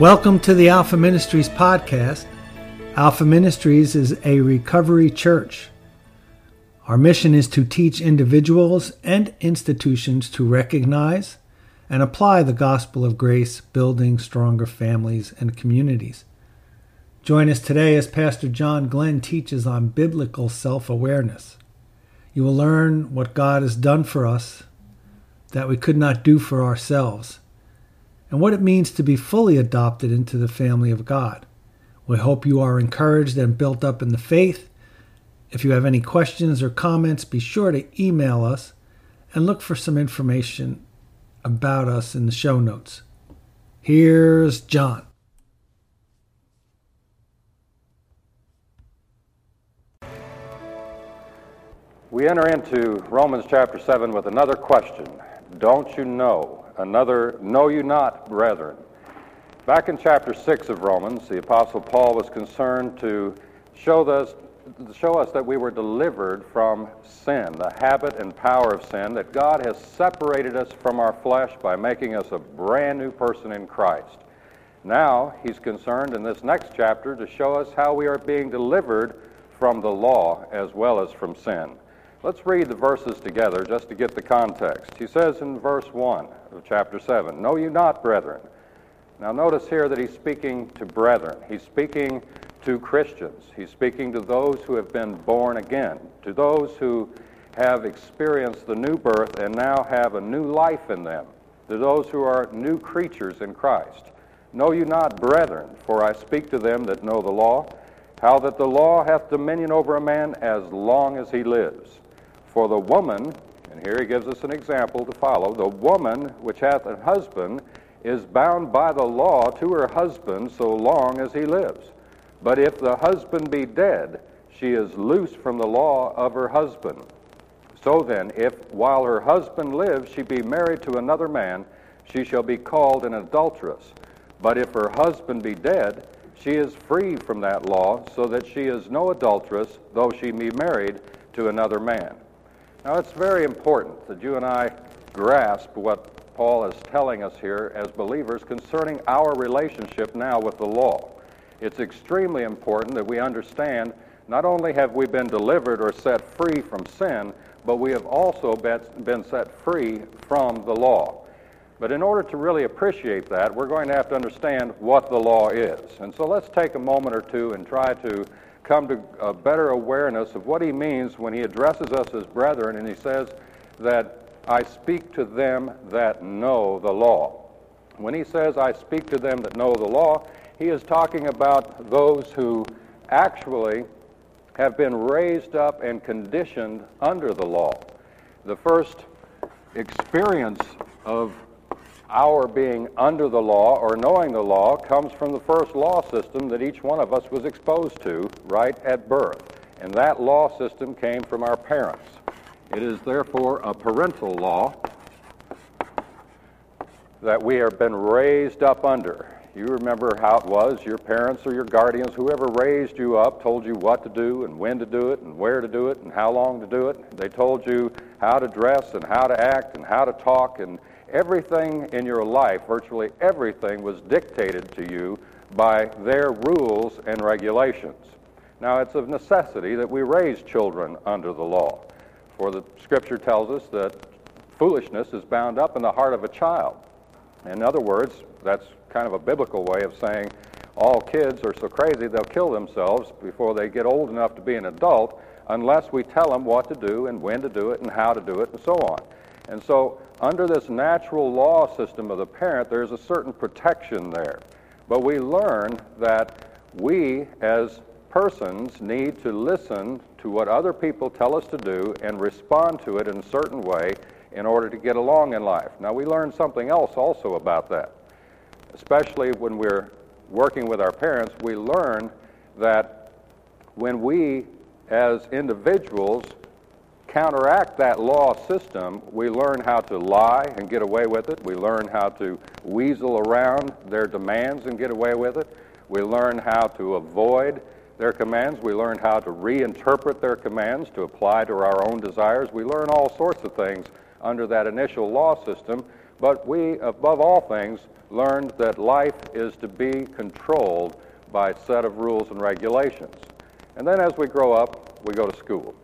Welcome to the Alpha Ministries podcast. Alpha Ministries is a recovery church. Our mission is to teach individuals and institutions to recognize and apply the gospel of grace, building stronger families and communities. Join us today as Pastor John Glenn teaches on biblical self awareness. You will learn what God has done for us that we could not do for ourselves and what it means to be fully adopted into the family of God. We hope you are encouraged and built up in the faith. If you have any questions or comments, be sure to email us and look for some information about us in the show notes. Here's John. We enter into Romans chapter 7 with another question. Don't you know? Another, know you not, brethren. Back in chapter 6 of Romans, the Apostle Paul was concerned to show us, show us that we were delivered from sin, the habit and power of sin, that God has separated us from our flesh by making us a brand new person in Christ. Now, he's concerned in this next chapter to show us how we are being delivered from the law as well as from sin. Let's read the verses together just to get the context. He says in verse 1 of chapter 7, Know you not, brethren. Now, notice here that he's speaking to brethren. He's speaking to Christians. He's speaking to those who have been born again, to those who have experienced the new birth and now have a new life in them, to those who are new creatures in Christ. Know you not, brethren, for I speak to them that know the law, how that the law hath dominion over a man as long as he lives. For the woman, and here he gives us an example to follow, the woman which hath a husband is bound by the law to her husband so long as he lives. But if the husband be dead, she is loose from the law of her husband. So then, if while her husband lives she be married to another man, she shall be called an adulteress. But if her husband be dead, she is free from that law, so that she is no adulteress, though she be married to another man. Now, it's very important that you and I grasp what Paul is telling us here as believers concerning our relationship now with the law. It's extremely important that we understand not only have we been delivered or set free from sin, but we have also been set free from the law. But in order to really appreciate that, we're going to have to understand what the law is. And so let's take a moment or two and try to come to a better awareness of what he means when he addresses us as brethren and he says that I speak to them that know the law. When he says I speak to them that know the law, he is talking about those who actually have been raised up and conditioned under the law. The first experience of our being under the law or knowing the law comes from the first law system that each one of us was exposed to right at birth. And that law system came from our parents. It is therefore a parental law that we have been raised up under. You remember how it was. Your parents or your guardians, whoever raised you up, told you what to do and when to do it and where to do it and how long to do it. They told you how to dress and how to act and how to talk and Everything in your life, virtually everything, was dictated to you by their rules and regulations. Now, it's of necessity that we raise children under the law, for the scripture tells us that foolishness is bound up in the heart of a child. In other words, that's kind of a biblical way of saying all kids are so crazy they'll kill themselves before they get old enough to be an adult unless we tell them what to do and when to do it and how to do it and so on. And so under this natural law system of the parent, there's a certain protection there. But we learn that we, as persons, need to listen to what other people tell us to do and respond to it in a certain way in order to get along in life. Now, we learn something else also about that. Especially when we're working with our parents, we learn that when we, as individuals, counteract that law system, we learn how to lie and get away with it. We learn how to weasel around their demands and get away with it. We learn how to avoid their commands. We learn how to reinterpret their commands to apply to our own desires. We learn all sorts of things under that initial law system But we, above all things, learned that life is to be controlled by a set of rules and regulations. And then as we grow up, we go to school.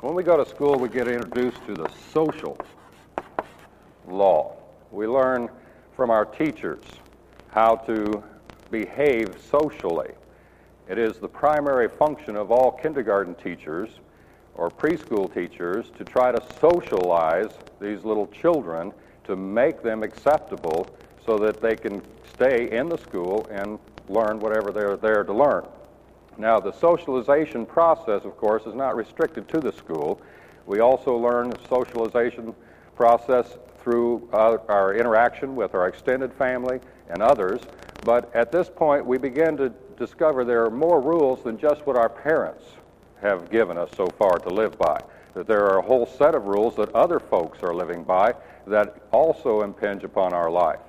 When we go to school, we get introduced to the social law. We learn from our teachers how to behave socially. It is the primary function of all kindergarten teachers or preschool teachers to try to socialize these little children to make them acceptable so that they can stay in the school and learn whatever they're there to learn. Now, the socialization process, of course, is not restricted to the school. We also learn socialization process through uh, our interaction with our extended family and others. But at this point, we begin to discover there are more rules than just what our parents have given us so far to live by. That there are a whole set of rules that other folks are living by that also impinge upon our life.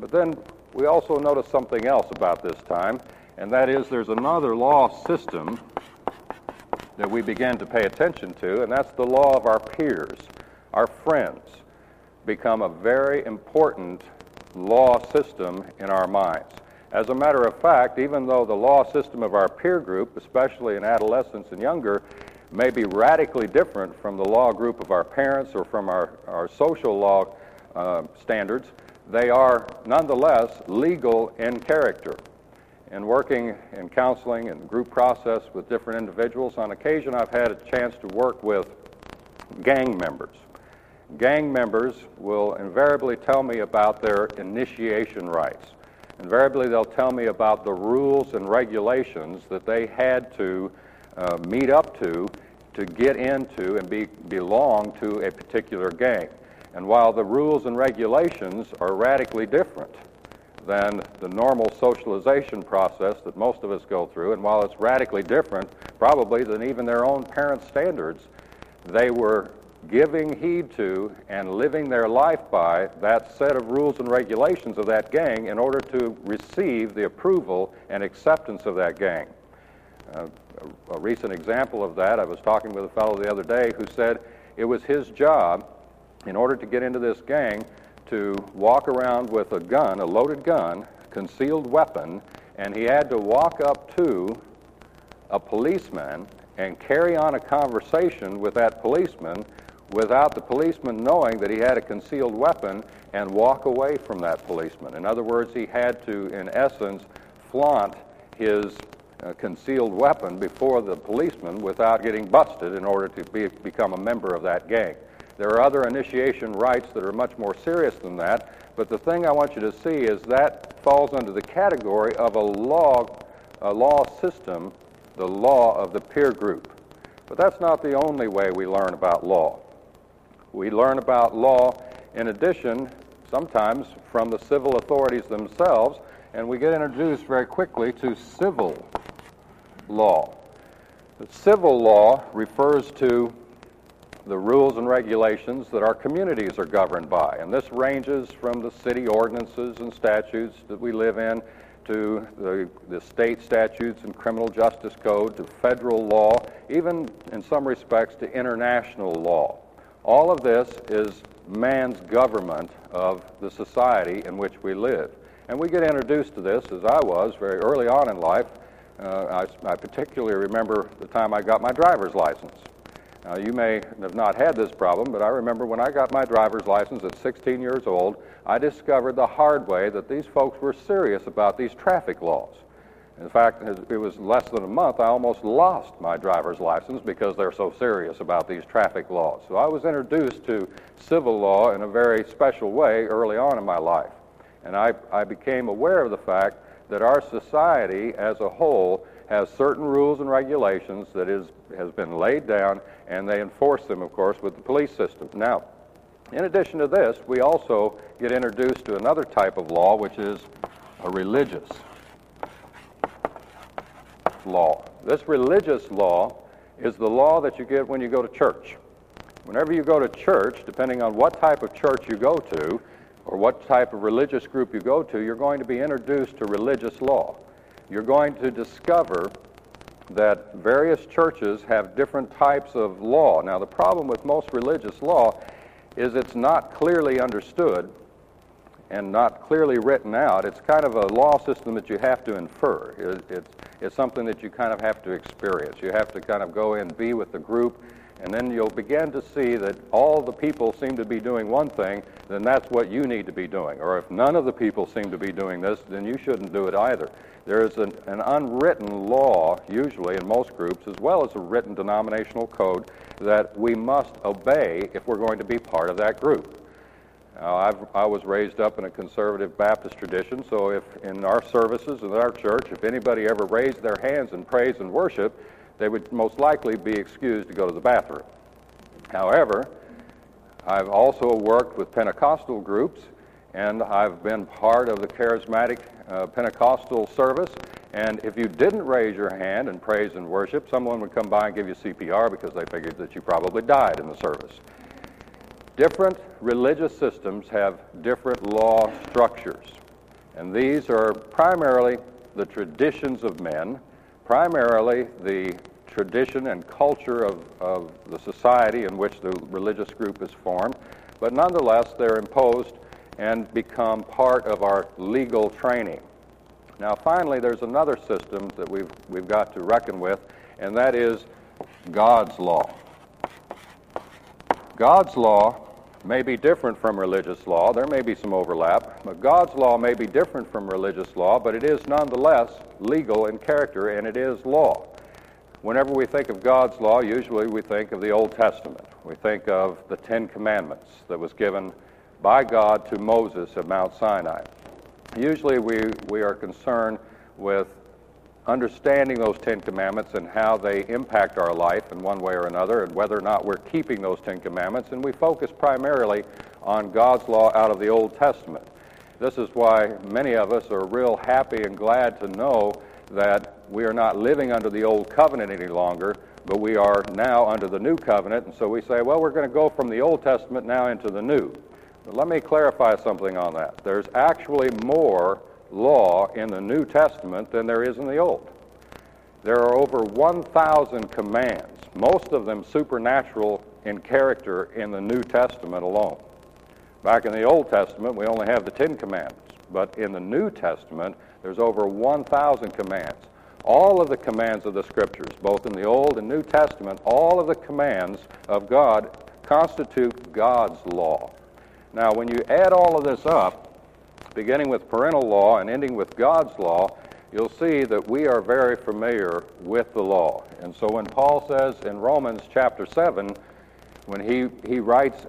But then we also notice something else about this time, and that is there's another law system that we begin to pay attention to, and that's the law of our peers, our friends, become a very important law system in our minds. As a matter of fact, even though the law system of our peer group, especially in adolescence and younger, may be radically different from the law group of our parents or from our, our social law uh, standards, they are nonetheless legal in character. In working in counseling and group process with different individuals, on occasion I've had a chance to work with gang members. Gang members will invariably tell me about their initiation rites. Invariably, they'll tell me about the rules and regulations that they had to uh, meet up to to get into and be, belong to a particular gang. And while the rules and regulations are radically different than the normal socialization process that most of us go through, and while it's radically different, probably than even their own parents' standards, they were giving heed to and living their life by that set of rules and regulations of that gang in order to receive the approval and acceptance of that gang. Uh, a, a recent example of that, I was talking with a fellow the other day who said it was his job, in order to get into this gang, to walk around with a gun, a loaded gun, concealed weapon, and he had to walk up to a policeman and carry on a conversation with that policeman without the policeman knowing that he had a concealed weapon and walk away from that policeman. In other words, he had to, in essence, flaunt his uh, concealed weapon before the policeman without getting busted in order to be, become a member of that gang. There are other initiation rites that are much more serious than that, but the thing I want you to see is that falls under the category of a law, a law system, the law of the peer group. But that's not the only way we learn about law. We learn about law in addition, sometimes from the civil authorities themselves, and we get introduced very quickly to civil law. The civil law refers to the rules and regulations that our communities are governed by, and this ranges from the city ordinances and statutes that we live in to the, the state statutes and criminal justice code to federal law, even in some respects to international law. All of this is man's government of the society in which we live. And we get introduced to this, as I was very early on in life. Uh, I, I, particularly remember the time I got my driver's license. Now, you may have not had this problem, but I remember when I got my driver's license at 16 years old, I discovered the hard way that these folks were serious about these traffic laws. In fact, it was less than a month, I almost lost my driver's license because they're so serious about these traffic laws. So I was introduced to civil law in a very special way early on in my life. And I, I became aware of the fact that our society as a whole has certain rules and regulations that is, has been laid down, and they enforce them, of course, with the police system. Now, in addition to this, we also get introduced to another type of law, which is a religious law. This religious law is the law that you get when you go to church. Whenever you go to church, depending on what type of church you go to or what type of religious group you go to, you're going to be introduced to religious law. You're going to discover that various churches have different types of law. Now, the problem with most religious law is it's not clearly understood and not clearly written out, it's kind of a law system that you have to infer. It, it's, it's something that you kind of have to experience. You have to kind of go in, be with the group, and then you'll begin to see that all the people seem to be doing one thing, then that's what you need to be doing. Or if none of the people seem to be doing this, then you shouldn't do it either. There is an, an unwritten law, usually in most groups, as well as a written denominational code, that we must obey if we're going to be part of that group. I've, I was raised up in a conservative Baptist tradition, so if in our services in our church, if anybody ever raised their hands in praise and worship, they would most likely be excused to go to the bathroom. However, I've also worked with Pentecostal groups, and I've been part of the charismatic uh, Pentecostal service. And if you didn't raise your hand in praise and worship, someone would come by and give you CPR because they figured that you probably died in the service. Different religious systems have different law structures, and these are primarily the traditions of men, primarily the tradition and culture of, of the society in which the religious group is formed, but nonetheless they're imposed and become part of our legal training. Now, finally, there's another system that we've, we've got to reckon with, and that is God's law. God's law may be different from religious law. There may be some overlap, but God's law may be different from religious law, but it is nonetheless legal in character and it is law. Whenever we think of God's law, usually we think of the Old Testament. We think of the Ten Commandments that was given by God to Moses at Mount Sinai. Usually we, we are concerned with understanding those Ten Commandments and how they impact our life in one way or another, and whether or not we're keeping those Ten Commandments, and we focus primarily on God's law out of the Old Testament. This is why many of us are real happy and glad to know that we are not living under the Old Covenant any longer, but we are now under the New Covenant, and so we say, well, we're going to go from the Old Testament now into the New. But let me clarify something on that. There's actually more law in the New Testament than there is in the Old. There are over 1,000 commands, most of them supernatural in character in the New Testament alone. Back in the Old Testament, we only have the Ten Commandments, but in the New Testament, there's over 1,000 commands. All of the commands of the Scriptures, both in the Old and New Testament, all of the commands of God constitute God's law. Now, when you add all of this up, beginning with parental law and ending with God's law, you'll see that we are very familiar with the law. And so when Paul says in Romans chapter 7, when he, he writes,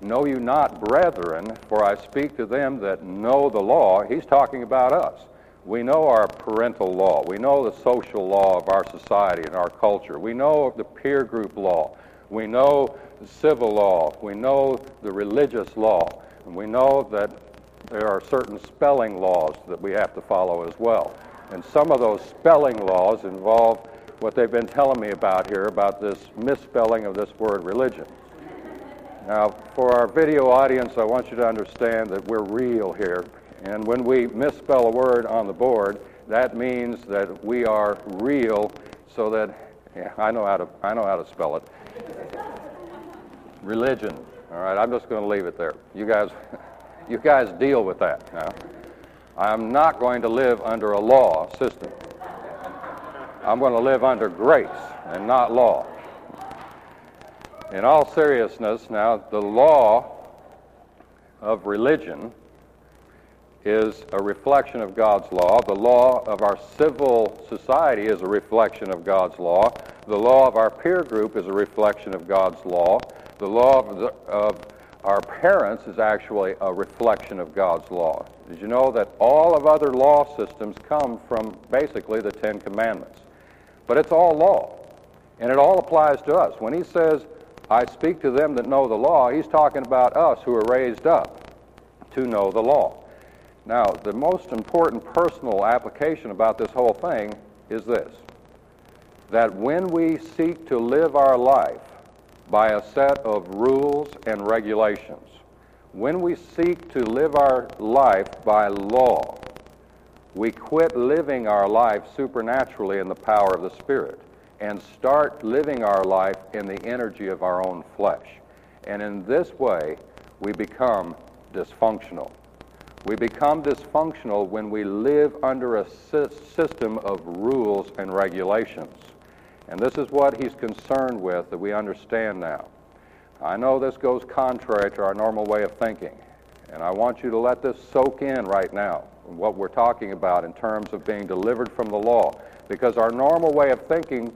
Know you not, brethren, for I speak to them that know the law, he's talking about us. We know our parental law. We know the social law of our society and our culture. We know the peer group law. We know civil law. We know the religious law. And we know that there are certain spelling laws that we have to follow as well. And some of those spelling laws involve what they've been telling me about here about this misspelling of this word religion. Now, for our video audience, I want you to understand that we're real here. And when we misspell a word on the board, that means that we are real so that yeah, I know how to I know how to spell it. Religion. All right, I'm just going to leave it there. You guys You guys deal with that now. I'm not going to live under a law system. I'm going to live under grace and not law. In all seriousness, now, the law of religion is a reflection of God's law. The law of our civil society is a reflection of God's law. The law of our peer group is a reflection of God's law. The law of, the, of our parents is actually a reflection of God's law. Did you know that all of other law systems come from basically the Ten Commandments? But it's all law, and it all applies to us. When he says, I speak to them that know the law, he's talking about us who are raised up to know the law. Now, the most important personal application about this whole thing is this that when we seek to live our life by a set of rules and regulations. When we seek to live our life by law, we quit living our life supernaturally in the power of the Spirit and start living our life in the energy of our own flesh. And in this way, we become dysfunctional. We become dysfunctional when we live under a system of rules and regulations. And this is what he's concerned with that we understand now. I know this goes contrary to our normal way of thinking, and I want you to let this soak in right now, what we're talking about in terms of being delivered from the law. Because our normal way of thinking,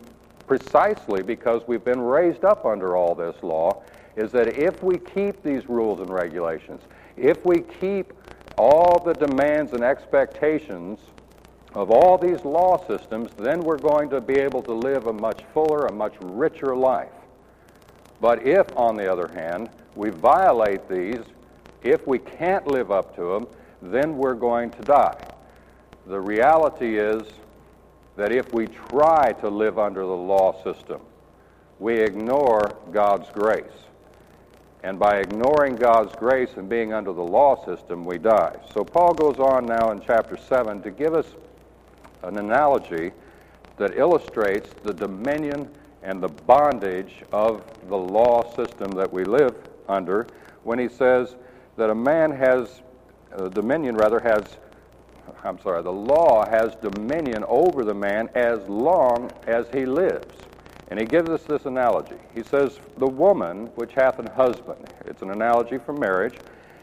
precisely because we've been raised up under all this law, is that if we keep these rules and regulations, if we keep all the demands and expectations of all these law systems, then we're going to be able to live a much fuller, a much richer life. But if, on the other hand, we violate these, if we can't live up to them, then we're going to die. The reality is that if we try to live under the law system, we ignore God's grace. And by ignoring God's grace and being under the law system, we die. So Paul goes on now in chapter 7 to give us an analogy that illustrates the dominion and the bondage of the law system that we live under when he says that a man has, uh, dominion rather, has, I'm sorry, the law has dominion over the man as long as he lives. And he gives us this analogy. He says, The woman which hath an husband, it's an analogy for marriage,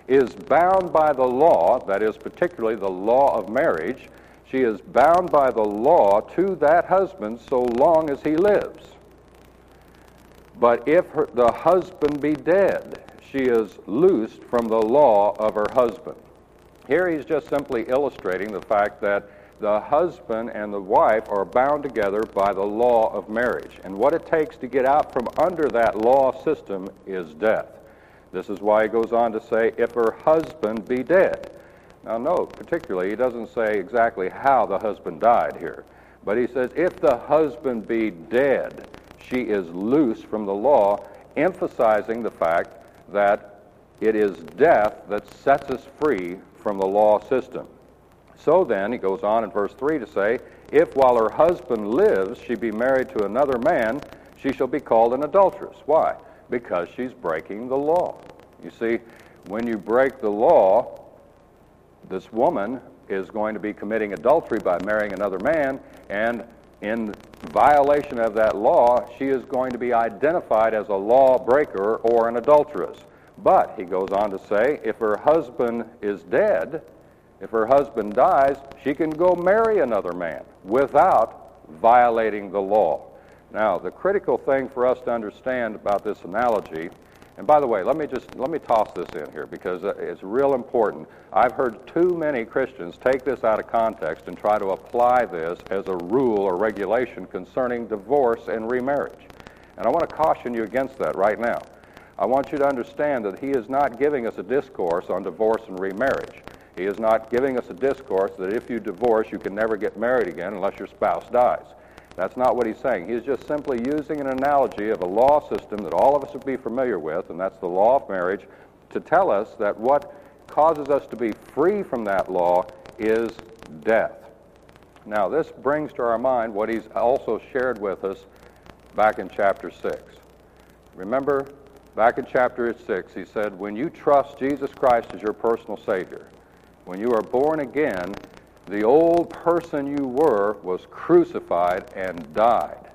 is bound by the law, that is, particularly the law of marriage. She is bound by the law to that husband so long as he lives. But if her, the husband be dead, she is loosed from the law of her husband. Here he's just simply illustrating the fact that the husband and the wife are bound together by the law of marriage. And what it takes to get out from under that law system is death. This is why he goes on to say, if her husband be dead. Now, note, particularly, he doesn't say exactly how the husband died here, but he says, if the husband be dead, she is loose from the law, emphasizing the fact that it is death that sets us free from the law system. So then, he goes on in verse 3 to say, If while her husband lives she be married to another man, she shall be called an adulteress. Why? Because she's breaking the law. You see, when you break the law, this woman is going to be committing adultery by marrying another man, and in violation of that law, she is going to be identified as a lawbreaker or an adulteress. But, he goes on to say, if her husband is dead, if her husband dies, she can go marry another man without violating the law. Now, the critical thing for us to understand about this analogy, and by the way, let me just let me toss this in here because uh, it's real important. I've heard too many Christians take this out of context and try to apply this as a rule or regulation concerning divorce and remarriage. And I want to caution you against that right now. I want you to understand that he is not giving us a discourse on divorce and remarriage. He is not giving us a discourse that if you divorce, you can never get married again unless your spouse dies. That's not what he's saying. He's just simply using an analogy of a law system that all of us would be familiar with, and that's the law of marriage, to tell us that what causes us to be free from that law is death. Now, this brings to our mind what he's also shared with us back in chapter 6. Remember, back in chapter 6, he said, When you trust Jesus Christ as your personal Savior, when you are born again, the old person you were was crucified and died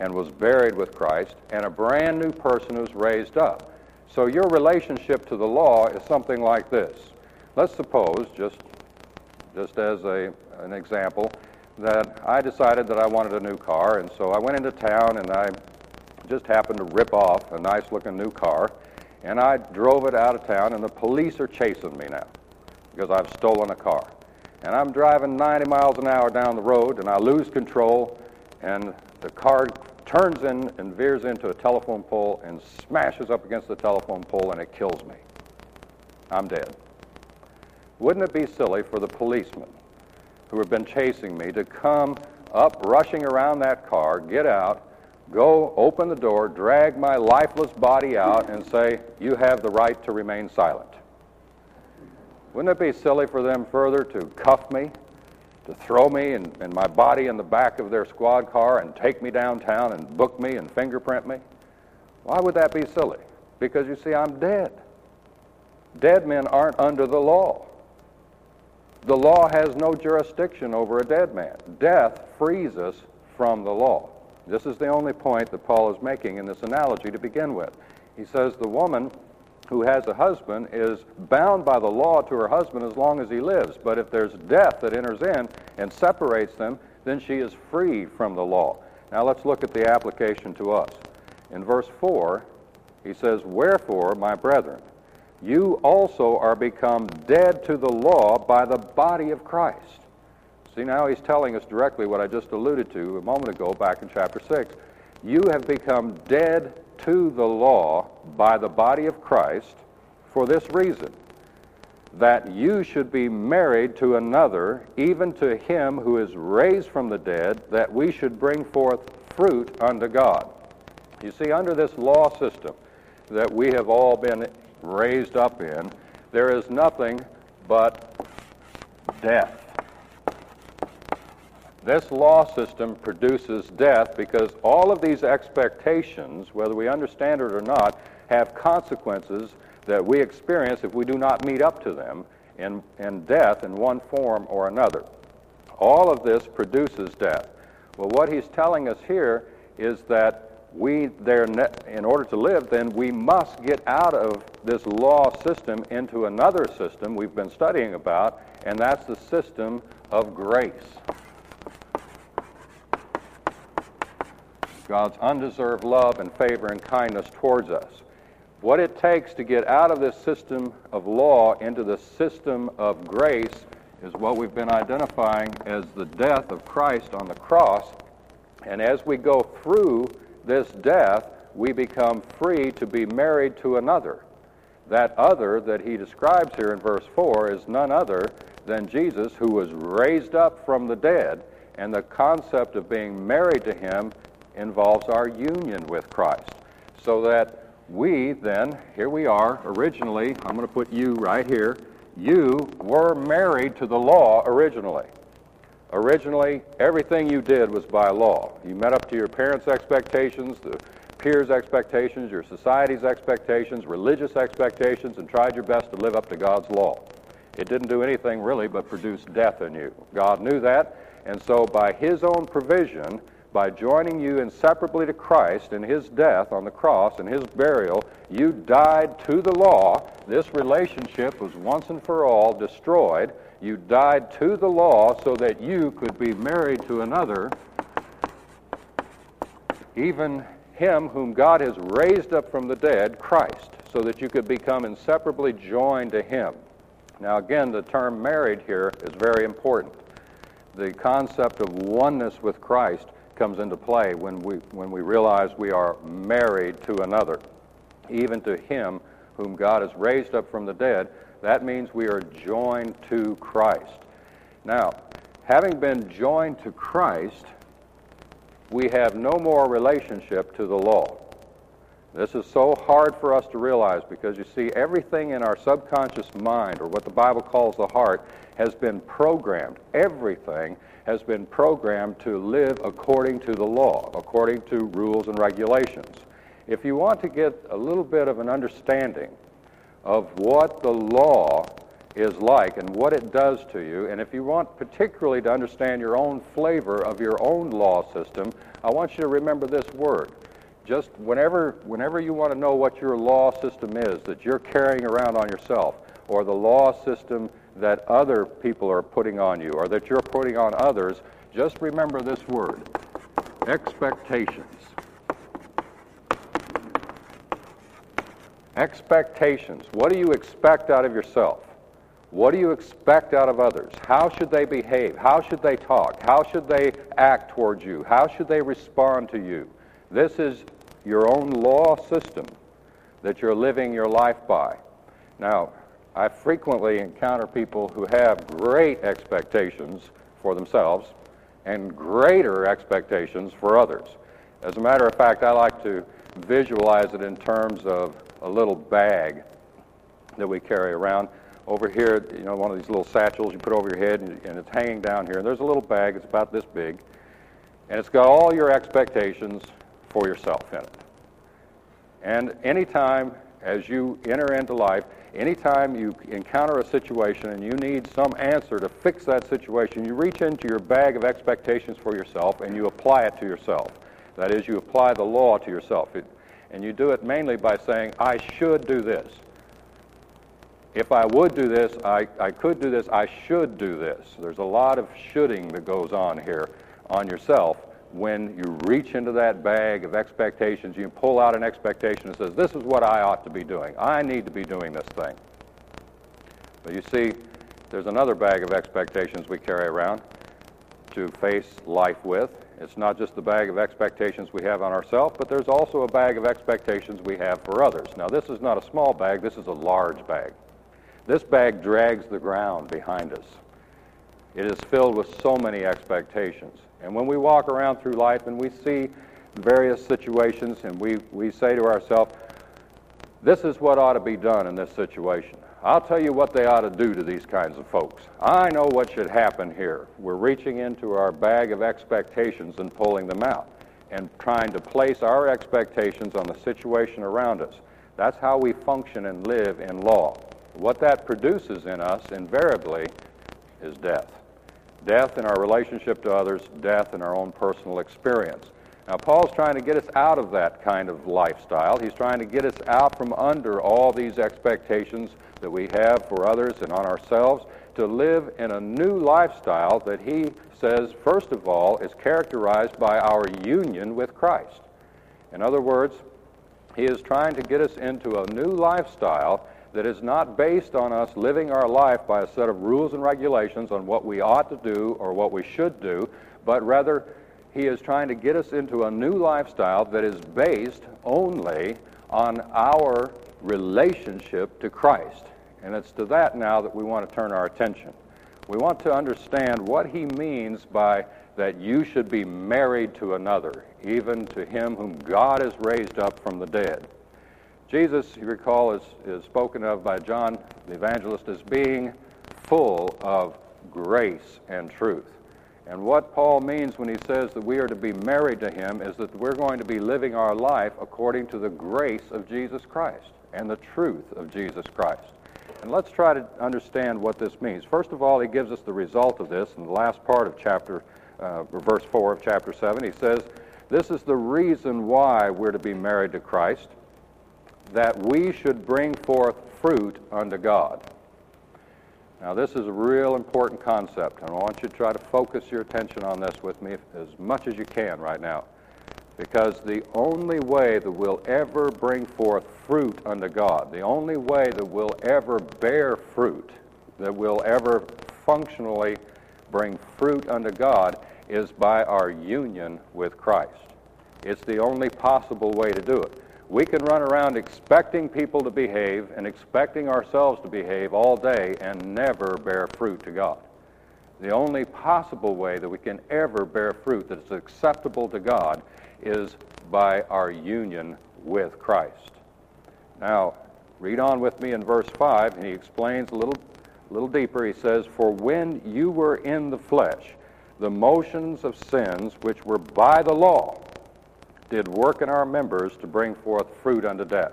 and was buried with Christ, and a brand new person was raised up. So your relationship to the law is something like this. Let's suppose, just, just as a, an example, that I decided that I wanted a new car, and so I went into town and I just happened to rip off a nice looking new car, and I drove it out of town, and the police are chasing me now because I've stolen a car. And I'm driving 90 miles an hour down the road, and I lose control, and the car turns in and veers into a telephone pole and smashes up against the telephone pole, and it kills me. I'm dead. Wouldn't it be silly for the policemen who have been chasing me to come up, rushing around that car, get out, go open the door, drag my lifeless body out, and say, You have the right to remain silent? Wouldn't it be silly for them further to cuff me, to throw me and, and my body in the back of their squad car and take me downtown and book me and fingerprint me? Why would that be silly? Because you see, I'm dead. Dead men aren't under the law. The law has no jurisdiction over a dead man. Death frees us from the law. This is the only point that Paul is making in this analogy to begin with. He says the woman who has a husband is bound by the law to her husband as long as he lives. But if there's death that enters in and separates them, then she is free from the law. Now let's look at the application to us. In verse 4, he says, Wherefore, my brethren, you also are become dead to the law by the body of Christ. See, now he's telling us directly what I just alluded to a moment ago back in chapter 6. You have become dead to the law by the body of Christ for this reason that you should be married to another, even to him who is raised from the dead, that we should bring forth fruit unto God. You see, under this law system that we have all been raised up in, there is nothing but death. This law system produces death because all of these expectations, whether we understand it or not, have consequences that we experience if we do not meet up to them in, in death in one form or another. All of this produces death. Well, what he's telling us here is that we there in order to live then we must get out of this law system into another system we've been studying about and that's the system of grace god's undeserved love and favor and kindness towards us what it takes to get out of this system of law into the system of grace is what we've been identifying as the death of Christ on the cross. And as we go through this death, we become free to be married to another. That other that he describes here in verse 4 is none other than Jesus, who was raised up from the dead. And the concept of being married to him involves our union with Christ. So that we then, here we are, originally, I'm going to put you right here, you were married to the law originally. Originally, everything you did was by law. You met up to your parents' expectations, the peers' expectations, your society's expectations, religious expectations, and tried your best to live up to God's law. It didn't do anything really but produce death in you. God knew that, and so by His own provision, by joining you inseparably to Christ in his death on the cross and his burial, you died to the law. This relationship was once and for all destroyed. You died to the law so that you could be married to another, even him whom God has raised up from the dead, Christ, so that you could become inseparably joined to him. Now, again, the term married here is very important. The concept of oneness with Christ comes into play when we, when we realize we are married to another, even to him whom God has raised up from the dead. That means we are joined to Christ. Now, having been joined to Christ, we have no more relationship to the law. This is so hard for us to realize because you see, everything in our subconscious mind, or what the Bible calls the heart, has been programmed. Everything has been programmed to live according to the law, according to rules and regulations. If you want to get a little bit of an understanding of what the law is like and what it does to you, and if you want particularly to understand your own flavor of your own law system, I want you to remember this word. Just whenever, whenever you want to know what your law system is that you're carrying around on yourself, or the law system that other people are putting on you or that you're putting on others, just remember this word expectations. Expectations. What do you expect out of yourself? What do you expect out of others? How should they behave? How should they talk? How should they act towards you? How should they respond to you? This is your own law system that you're living your life by. Now, I frequently encounter people who have great expectations for themselves and greater expectations for others. As a matter of fact, I like to visualize it in terms of a little bag that we carry around. Over here, you know, one of these little satchels you put over your head, and, and it's hanging down here. And there's a little bag, it's about this big, and it's got all your expectations for yourself in it. And anytime as you enter into life, anytime you encounter a situation and you need some answer to fix that situation, you reach into your bag of expectations for yourself and you apply it to yourself. That is, you apply the law to yourself. It, and you do it mainly by saying, I should do this. If I would do this, I, I could do this, I should do this. There's a lot of shoulding that goes on here on yourself when you reach into that bag of expectations, you pull out an expectation that says, This is what I ought to be doing. I need to be doing this thing. But you see, there's another bag of expectations we carry around to face life with. It's not just the bag of expectations we have on ourselves, but there's also a bag of expectations we have for others. Now, this is not a small bag, this is a large bag. This bag drags the ground behind us. It is filled with so many expectations. And when we walk around through life and we see various situations and we, we say to ourselves, this is what ought to be done in this situation. I'll tell you what they ought to do to these kinds of folks. I know what should happen here. We're reaching into our bag of expectations and pulling them out and trying to place our expectations on the situation around us. That's how we function and live in law. What that produces in us invariably is death death in our relationship to others, death in our own personal experience. Now, Paul's trying to get us out of that kind of lifestyle. He's trying to get us out from under all these expectations that we have for others and on ourselves to live in a new lifestyle that he says, first of all, is characterized by our union with Christ. In other words, he is trying to get us into a new lifestyle that is not based on us living our life by a set of rules and regulations on what we ought to do or what we should do, but rather he is trying to get us into a new lifestyle that is based only on our relationship to Christ. And it's to that now that we want to turn our attention. We want to understand what he means by that you should be married to another, even to him whom God has raised up from the dead. Jesus, you recall, is, is spoken of by John the evangelist as being full of grace and truth. And what Paul means when he says that we are to be married to him is that we're going to be living our life according to the grace of Jesus Christ and the truth of Jesus Christ. And let's try to understand what this means. First of all, he gives us the result of this in the last part of chapter, uh, verse 4 of chapter 7. He says, This is the reason why we're to be married to Christ that we should bring forth fruit unto God. Now, this is a real important concept, and I want you to try to focus your attention on this with me as much as you can right now. Because the only way that we'll ever bring forth fruit unto God, the only way that we'll ever bear fruit, that we'll ever functionally bring fruit unto God, is by our union with Christ. It's the only possible way to do it. We can run around expecting people to behave and expecting ourselves to behave all day and never bear fruit to God. The only possible way that we can ever bear fruit that is acceptable to God is by our union with Christ. Now, read on with me in verse 5, and he explains a little, little deeper. He says, For when you were in the flesh, the motions of sins which were by the law, did work in our members to bring forth fruit unto death.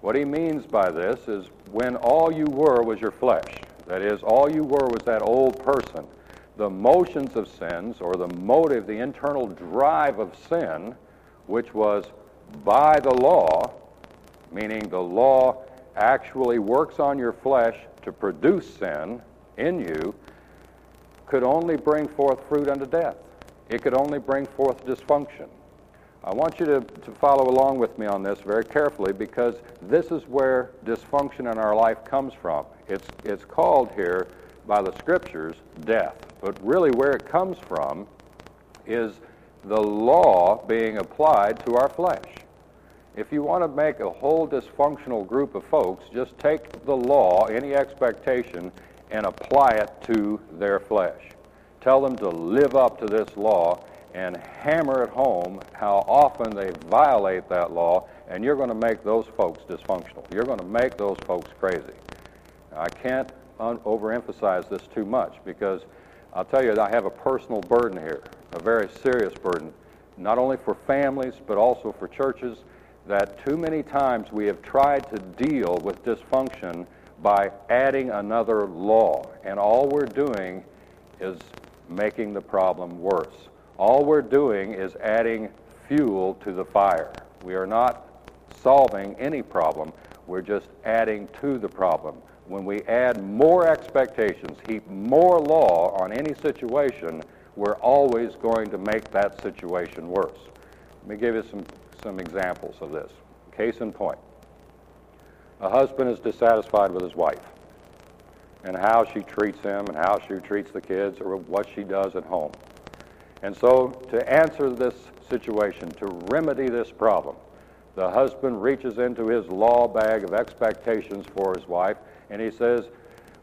What he means by this is when all you were was your flesh, that is, all you were was that old person, the motions of sins, or the motive, the internal drive of sin, which was by the law, meaning the law actually works on your flesh to produce sin in you, could only bring forth fruit unto death. It could only bring forth dysfunction. I want you to, to follow along with me on this very carefully because this is where dysfunction in our life comes from. It's, it's called here by the scriptures death, but really where it comes from is the law being applied to our flesh. If you want to make a whole dysfunctional group of folks, just take the law, any expectation, and apply it to their flesh. Tell them to live up to this law, and hammer it home how often they violate that law, and you're going to make those folks dysfunctional. You're going to make those folks crazy. I can't un- overemphasize this too much because I'll tell you, that I have a personal burden here, a very serious burden, not only for families but also for churches that too many times we have tried to deal with dysfunction by adding another law, and all we're doing is making the problem worse. All we're doing is adding fuel to the fire. We are not solving any problem, we're just adding to the problem. When we add more expectations, heap more law on any situation, we're always going to make that situation worse. Let me give you some, some examples of this. Case in point a husband is dissatisfied with his wife and how she treats him and how she treats the kids or what she does at home. And so, to answer this situation, to remedy this problem, the husband reaches into his law bag of expectations for his wife and he says,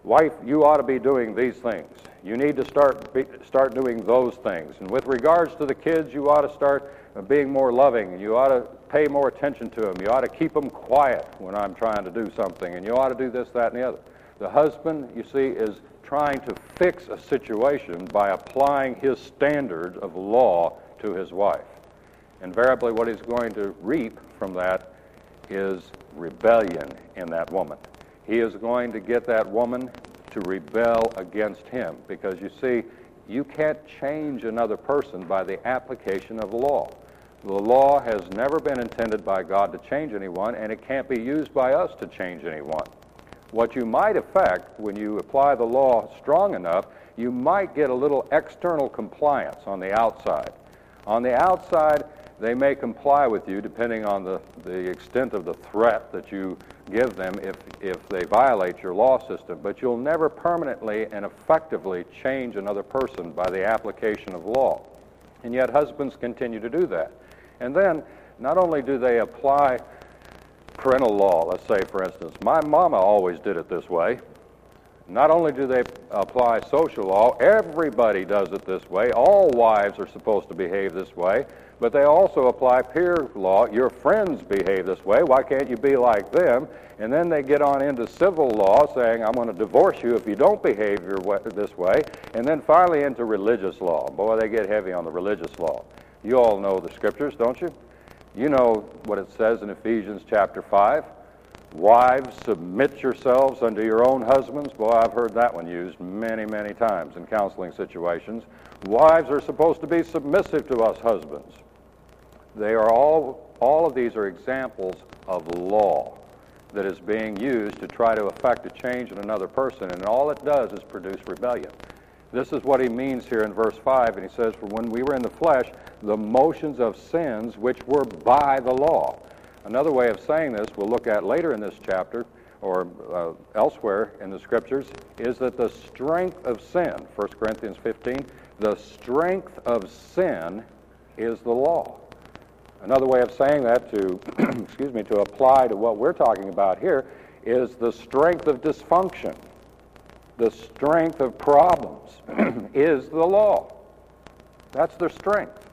Wife, you ought to be doing these things. You need to start, be, start doing those things. And with regards to the kids, you ought to start being more loving. You ought to pay more attention to them. You ought to keep them quiet when I'm trying to do something. And you ought to do this, that, and the other. The husband, you see, is trying to fix a situation by applying his standards of law to his wife. Invariably, what he's going to reap from that is rebellion in that woman. He is going to get that woman to rebel against him because you see, you can't change another person by the application of the law. The law has never been intended by God to change anyone, and it can't be used by us to change anyone. What you might affect when you apply the law strong enough, you might get a little external compliance on the outside. On the outside, they may comply with you depending on the, the extent of the threat that you give them if, if they violate your law system, but you'll never permanently and effectively change another person by the application of law. And yet, husbands continue to do that. And then, not only do they apply parental law, let's say, for instance, my mama always did it this way. Not only do they apply social law, everybody does it this way. All wives are supposed to behave this way, but they also apply peer law. Your friends behave this way. Why can't you be like them? And then they get on into civil law saying, I'm going to divorce you if you don't behave your way, this way. And then finally into religious law. Boy, they get heavy on the religious law. You all know the scriptures, don't you? You know what it says in Ephesians chapter 5. Wives, submit yourselves unto your own husbands. Boy, I've heard that one used many, many times in counseling situations. Wives are supposed to be submissive to us husbands. They are all, all of these are examples of law that is being used to try to effect a change in another person, and all it does is produce rebellion. This is what he means here in verse 5, and he says, For when we were in the flesh, the motions of sins which were by the law. Another way of saying this, we'll look at later in this chapter or uh, elsewhere in the scriptures, is that the strength of sin, 1 Corinthians 15, the strength of sin is the law. Another way of saying that to, excuse me, to apply to what we're talking about here is the strength of dysfunction the strength of problems is the law. That's their strength.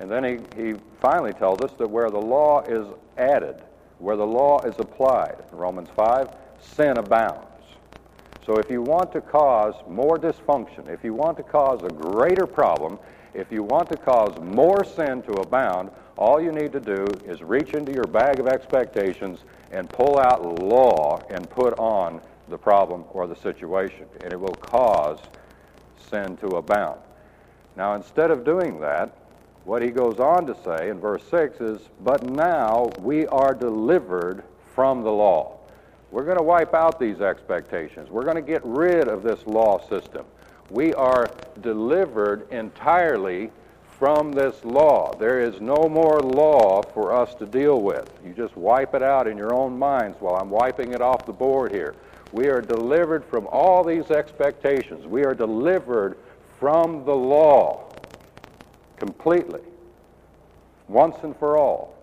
And then he, he finally tells us that where the law is added, where the law is applied, in Romans 5, sin abounds. So if you want to cause more dysfunction, if you want to cause a greater problem, if you want to cause more sin to abound, all you need to do is reach into your bag of expectations and pull out law and put on the problem or the situation, and it will cause sin to abound. Now, instead of doing that, what he goes on to say in verse 6 is, But now we are delivered from the law. We're going to wipe out these expectations. We're going to get rid of this law system. We are delivered entirely from this law. There is no more law for us to deal with. You just wipe it out in your own minds while I'm wiping it off the board here. We are delivered from all these expectations. We are delivered from the law completely, once and for all.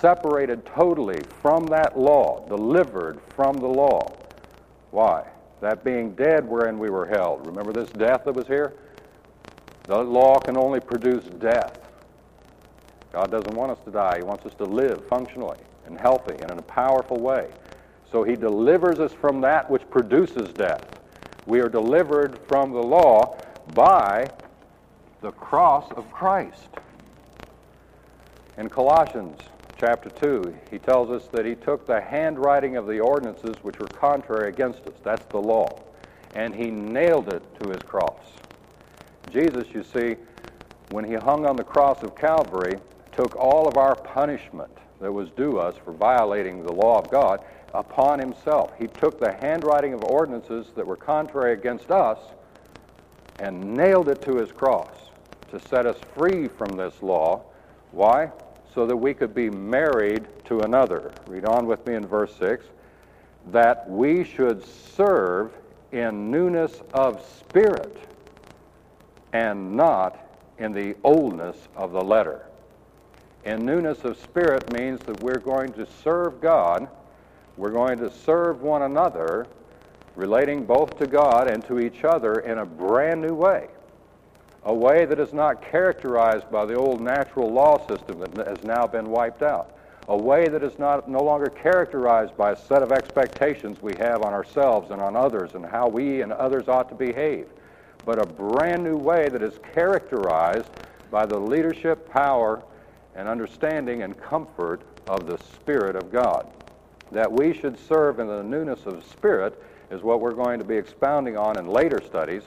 Separated totally from that law, delivered from the law. Why? That being dead wherein we were held. Remember this death that was here? The law can only produce death. God doesn't want us to die. He wants us to live functionally and healthy and in a powerful way. So he delivers us from that which produces death. We are delivered from the law by the cross of Christ. In Colossians chapter 2, he tells us that he took the handwriting of the ordinances which were contrary against us. That's the law. And he nailed it to his cross. Jesus, you see, when he hung on the cross of Calvary, took all of our punishment that was due us for violating the law of God upon himself. He took the handwriting of ordinances that were contrary against us and nailed it to his cross to set us free from this law. Why? So that we could be married to another. Read on with me in verse 6 that we should serve in newness of spirit and not in the oldness of the letter. In newness of spirit means that we're going to serve God, we're going to serve one another, relating both to God and to each other in a brand new way. A way that is not characterized by the old natural law system that has now been wiped out. A way that is not, no longer characterized by a set of expectations we have on ourselves and on others and how we and others ought to behave. But a brand new way that is characterized by the leadership, power, and understanding and comfort of the Spirit of God. That we should serve in the newness of spirit is what we're going to be expounding on in later studies.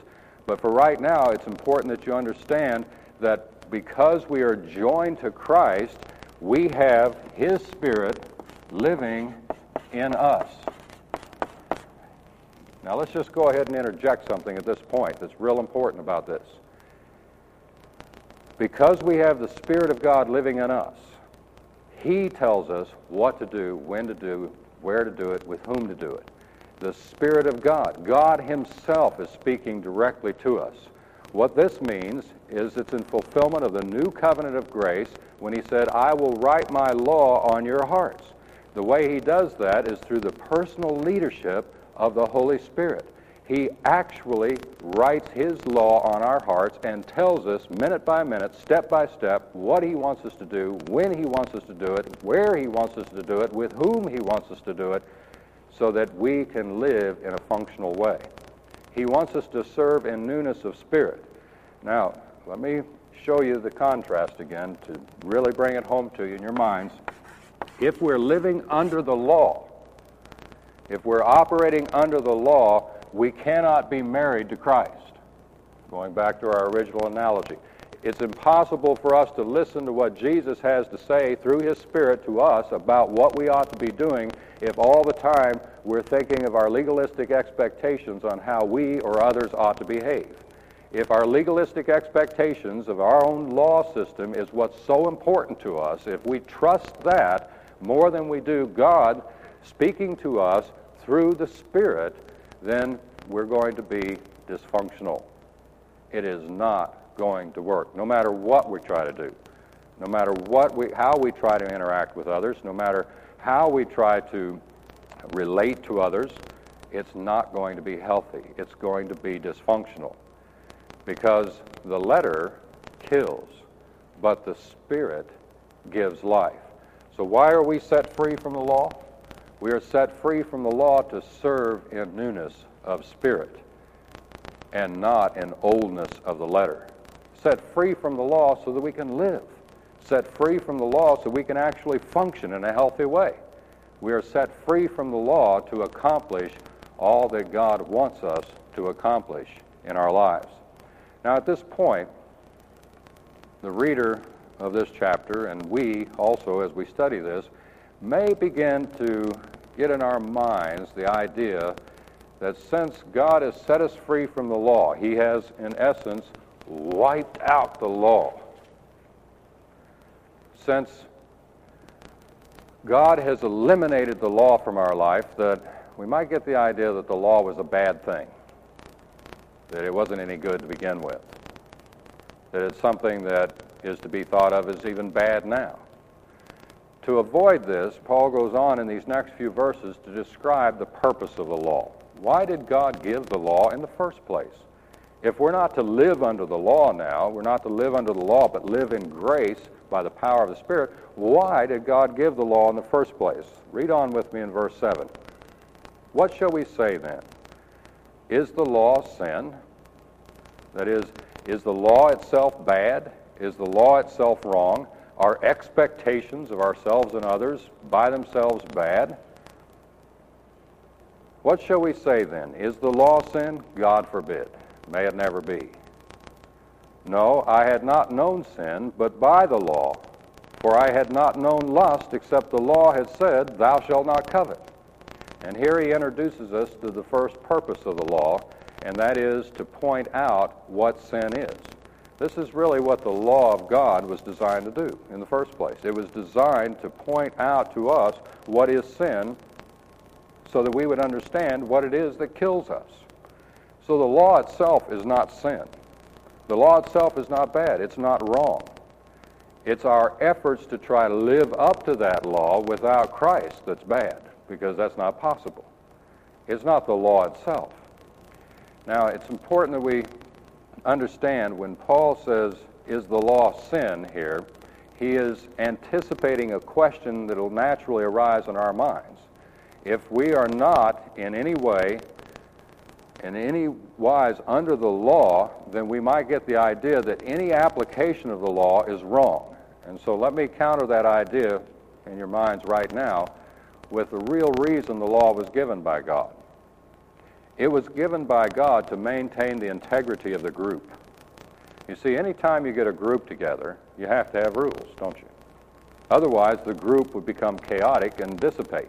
But for right now, it's important that you understand that because we are joined to Christ, we have His Spirit living in us. Now, let's just go ahead and interject something at this point that's real important about this. Because we have the Spirit of God living in us, He tells us what to do, when to do, where to do it, with whom to do it. The Spirit of God, God Himself is speaking directly to us. What this means is it's in fulfillment of the new covenant of grace when He said, I will write my law on your hearts. The way He does that is through the personal leadership of the Holy Spirit. He actually writes His law on our hearts and tells us minute by minute, step by step, what He wants us to do, when He wants us to do it, where He wants us to do it, with whom He wants us to do it, so that we can live in a functional way. He wants us to serve in newness of spirit. Now, let me show you the contrast again to really bring it home to you in your minds. If we're living under the law, if we're operating under the law, we cannot be married to Christ. Going back to our original analogy, it's impossible for us to listen to what Jesus has to say through his Spirit to us about what we ought to be doing if all the time we're thinking of our legalistic expectations on how we or others ought to behave. If our legalistic expectations of our own law system is what's so important to us, if we trust that more than we do God speaking to us through the Spirit, then we're going to be dysfunctional. It is not going to work, no matter what we try to do, no matter what we, how we try to interact with others, no matter how we try to relate to others, it's not going to be healthy. It's going to be dysfunctional because the letter kills, but the Spirit gives life. So, why are we set free from the law? We are set free from the law to serve in newness of spirit and not in oldness of the letter. Set free from the law so that we can live. Set free from the law so we can actually function in a healthy way. We are set free from the law to accomplish all that God wants us to accomplish in our lives. Now, at this point, the reader of this chapter, and we also, as we study this, may begin to get in our minds the idea that since God has set us free from the law, He has, in essence, wiped out the law. Since God has eliminated the law from our life, that we might get the idea that the law was a bad thing, that it wasn't any good to begin with, that it's something that is to be thought of as even bad now. To avoid this, Paul goes on in these next few verses to describe the purpose of the law. Why did God give the law in the first place? If we're not to live under the law now, we're not to live under the law, but live in grace by the power of the Spirit, why did God give the law in the first place? Read on with me in verse 7. What shall we say then? Is the law sin? That is, is the law itself bad? Is the law itself wrong? Are expectations of ourselves and others by themselves bad? What shall we say then? Is the law sin? God forbid. May it never be. No, I had not known sin, but by the law. For I had not known lust, except the law had said, Thou shalt not covet. And here he introduces us to the first purpose of the law, and that is to point out what sin is. This is really what the law of God was designed to do in the first place. It was designed to point out to us what is sin so that we would understand what it is that kills us. So the law itself is not sin. The law itself is not bad. It's not wrong. It's our efforts to try to live up to that law without Christ that's bad, because that's not possible. It's not the law itself. Now, it's important that we understand when Paul says, Is the law sin here? He is anticipating a question that will naturally arise in our minds. If we are not in any way, in any wise under the law, then we might get the idea that any application of the law is wrong. And so let me counter that idea in your minds right now with the real reason the law was given by God. It was given by God to maintain the integrity of the group. You see, anytime you get a group together, you have to have rules, don't you? Otherwise, the group would become chaotic and dissipate.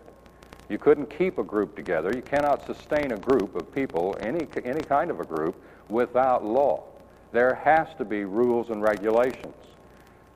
You couldn't keep a group together. You cannot sustain a group of people, any, any kind of a group, without law. There has to be rules and regulations.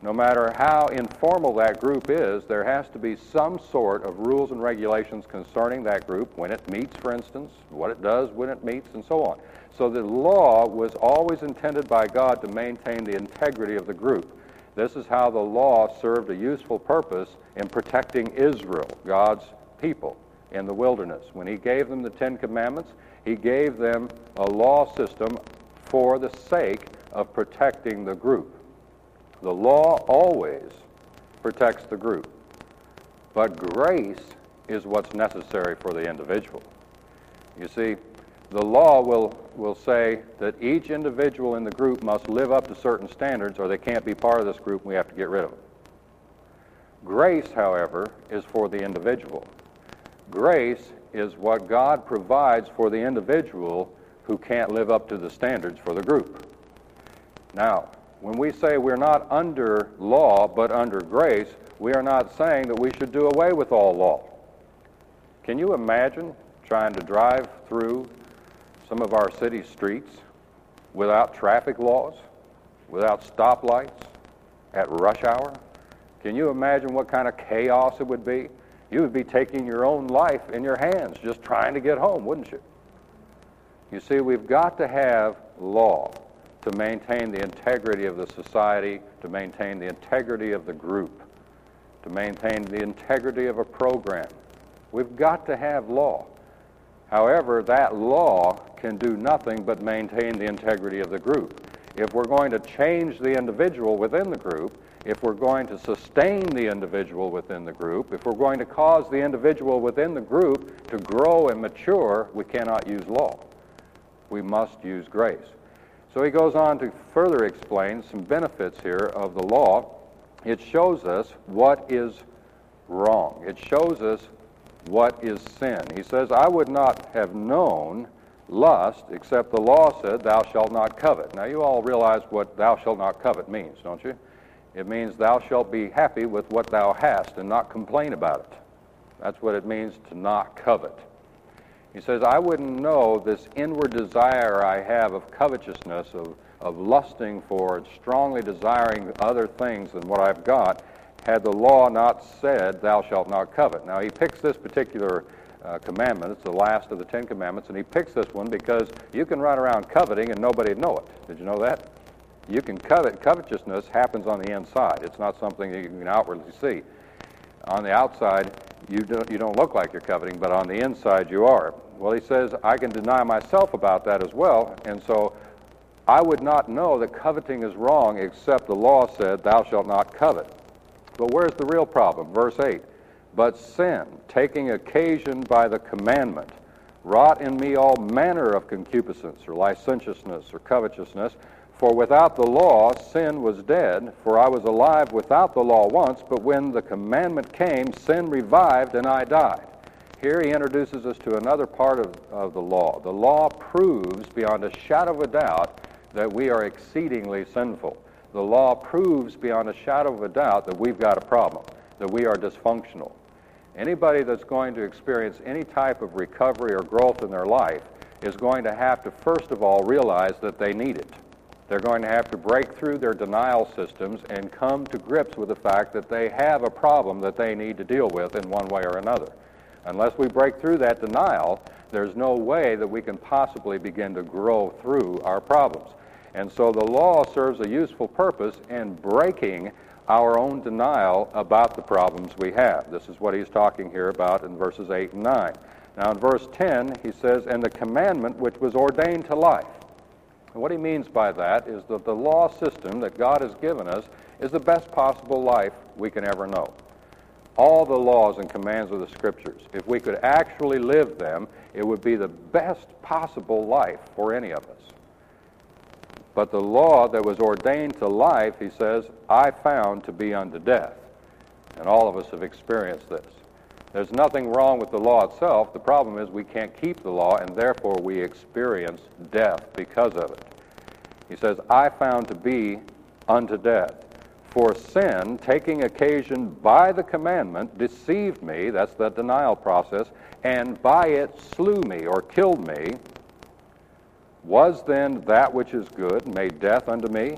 No matter how informal that group is, there has to be some sort of rules and regulations concerning that group, when it meets, for instance, what it does when it meets, and so on. So the law was always intended by God to maintain the integrity of the group. This is how the law served a useful purpose in protecting Israel, God's people in the wilderness. When he gave them the Ten Commandments, he gave them a law system for the sake of protecting the group. The law always protects the group, but grace is what's necessary for the individual. You see, the law will, will say that each individual in the group must live up to certain standards or they can't be part of this group and we have to get rid of them. Grace, however, is for the individual. Grace is what God provides for the individual who can't live up to the standards for the group. Now, when we say we're not under law but under grace, we are not saying that we should do away with all law. Can you imagine trying to drive through some of our city streets without traffic laws, without stoplights, at rush hour? Can you imagine what kind of chaos it would be? You would be taking your own life in your hands just trying to get home, wouldn't you? You see, we've got to have law to maintain the integrity of the society, to maintain the integrity of the group, to maintain the integrity of a program. We've got to have law. However, that law can do nothing but maintain the integrity of the group. If we're going to change the individual within the group, if we're going to sustain the individual within the group, if we're going to cause the individual within the group to grow and mature, we cannot use law. We must use grace. So he goes on to further explain some benefits here of the law. It shows us what is wrong. It shows us what is sin. He says, I would not have known lust except the law said, Thou shalt not covet. Now, you all realize what thou shalt not covet means, don't you? It means thou shalt be happy with what thou hast and not complain about it. That's what it means to not covet. He says, I wouldn't know this inward desire I have of covetousness, of, of lusting for and strongly desiring other things than what I've got, had the law not said, Thou shalt not covet. Now, he picks this particular uh, commandment. It's the last of the Ten Commandments, and he picks this one because you can run around coveting and nobody'd know it. Did you know that? You can covet. Covetousness happens on the inside. It's not something that you can outwardly see. On the outside, you don't, you don't look like you're coveting, but on the inside you are. Well, he says, I can deny myself about that as well, and so I would not know that coveting is wrong except the law said, Thou shalt not covet. But where's the real problem? Verse 8 But sin, taking occasion by the commandment, wrought in me all manner of concupiscence or licentiousness or covetousness. For without the law, sin was dead, for I was alive without the law once, but when the commandment came, sin revived and I died. Here he introduces us to another part of, of the law. The law proves beyond a shadow of a doubt that we are exceedingly sinful. The law proves beyond a shadow of a doubt that we've got a problem, that we are dysfunctional. Anybody that's going to experience any type of recovery or growth in their life is going to have to, first of all, realize that they need it. They're going to have to break through their denial systems and come to grips with the fact that they have a problem that they need to deal with in one way or another. Unless we break through that denial, there's no way that we can possibly begin to grow through our problems. And so the law serves a useful purpose in breaking our own denial about the problems we have. This is what he's talking here about in verses 8 and 9. Now, in verse 10, he says, And the commandment which was ordained to life. And what he means by that is that the law system that God has given us is the best possible life we can ever know. All the laws and commands of the Scriptures, if we could actually live them, it would be the best possible life for any of us. But the law that was ordained to life, he says, I found to be unto death. And all of us have experienced this. There's nothing wrong with the law itself. The problem is we can't keep the law, and therefore we experience death because of it. He says, I found to be unto death. For sin, taking occasion by the commandment, deceived me, that's the denial process, and by it slew me or killed me. Was then that which is good made death unto me?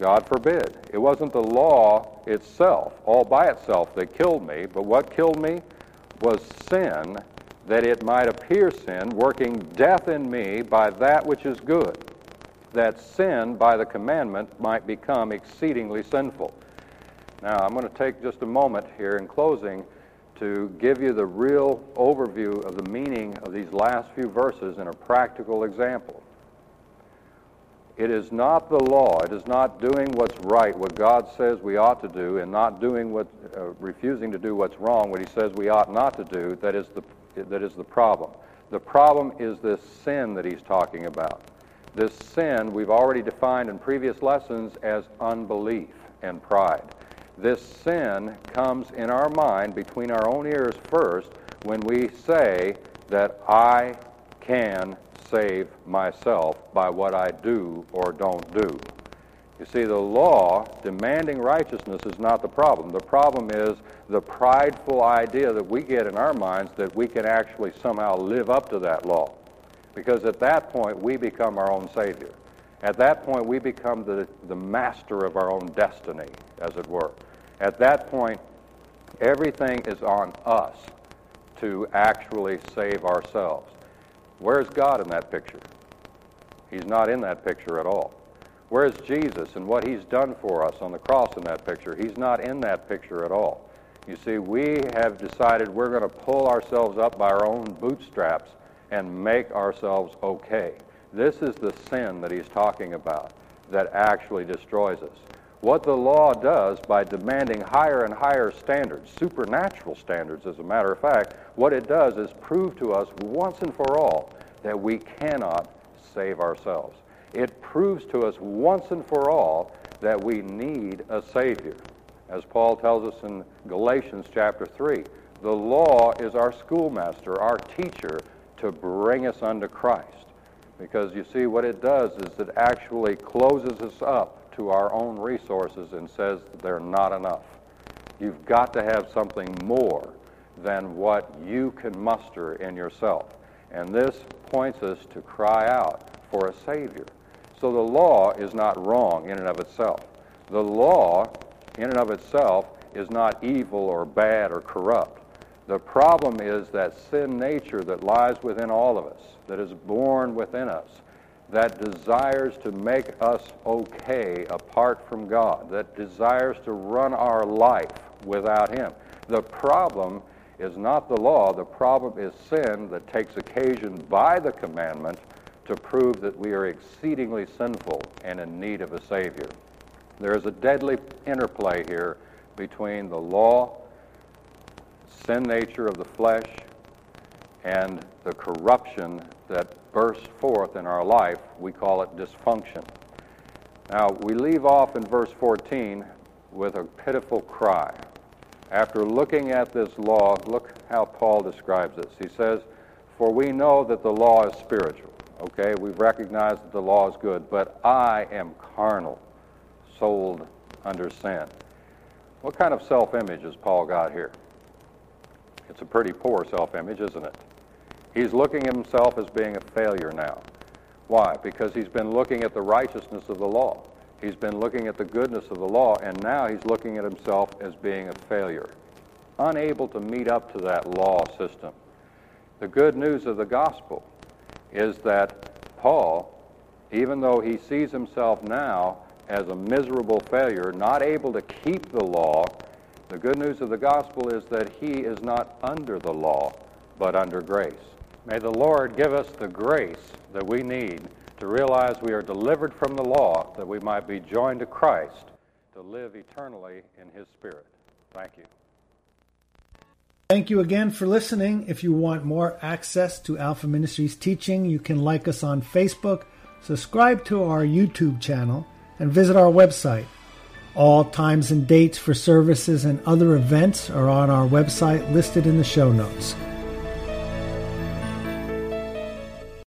God forbid. It wasn't the law itself, all by itself, that killed me, but what killed me was sin, that it might appear sin, working death in me by that which is good, that sin by the commandment might become exceedingly sinful. Now, I'm going to take just a moment here in closing to give you the real overview of the meaning of these last few verses in a practical example. It is not the law. It is not doing what's right, what God says we ought to do, and not doing what, uh, refusing to do what's wrong, what He says we ought not to do, that is, the, that is the problem. The problem is this sin that He's talking about. This sin we've already defined in previous lessons as unbelief and pride. This sin comes in our mind between our own ears first when we say that I can save myself by what I do or don't do. You see, the law demanding righteousness is not the problem. The problem is the prideful idea that we get in our minds that we can actually somehow live up to that law. Because at that point, we become our own Savior. At that point, we become the, the master of our own destiny, as it were. At that point, everything is on us to actually save ourselves. Where's God in that picture? He's not in that picture at all. Where's Jesus and what he's done for us on the cross in that picture? He's not in that picture at all. You see, we have decided we're going to pull ourselves up by our own bootstraps and make ourselves okay. This is the sin that he's talking about that actually destroys us. What the law does by demanding higher and higher standards, supernatural standards, as a matter of fact, what it does is prove to us once and for all that we cannot save ourselves. It proves to us once and for all that we need a Savior. As Paul tells us in Galatians chapter 3, the law is our schoolmaster, our teacher, to bring us unto Christ. Because you see, what it does is it actually closes us up to our own resources and says they're not enough. You've got to have something more than what you can muster in yourself. And this points us to cry out for a Savior. So the law is not wrong in and of itself. The law, in and of itself, is not evil or bad or corrupt. The problem is that sin nature that lies within all of us, that is born within us, that desires to make us okay apart from God, that desires to run our life without Him. The problem is not the law, the problem is sin that takes occasion by the commandment to prove that we are exceedingly sinful and in need of a Savior. There is a deadly interplay here between the law, sin nature of the flesh, and the corruption that bursts forth in our life, we call it dysfunction. Now, we leave off in verse 14 with a pitiful cry. After looking at this law, look how Paul describes this. He says, For we know that the law is spiritual. Okay, we've recognized that the law is good, but I am carnal, sold under sin. What kind of self image has Paul got here? It's a pretty poor self image, isn't it? He's looking at himself as being a failure now. Why? Because he's been looking at the righteousness of the law. He's been looking at the goodness of the law, and now he's looking at himself as being a failure, unable to meet up to that law system. The good news of the gospel is that Paul, even though he sees himself now as a miserable failure, not able to keep the law, the good news of the gospel is that he is not under the law, but under grace. May the Lord give us the grace that we need to realize we are delivered from the law that we might be joined to Christ to live eternally in his spirit. Thank you. Thank you again for listening. If you want more access to Alpha Ministries teaching, you can like us on Facebook, subscribe to our YouTube channel, and visit our website. All times and dates for services and other events are on our website listed in the show notes.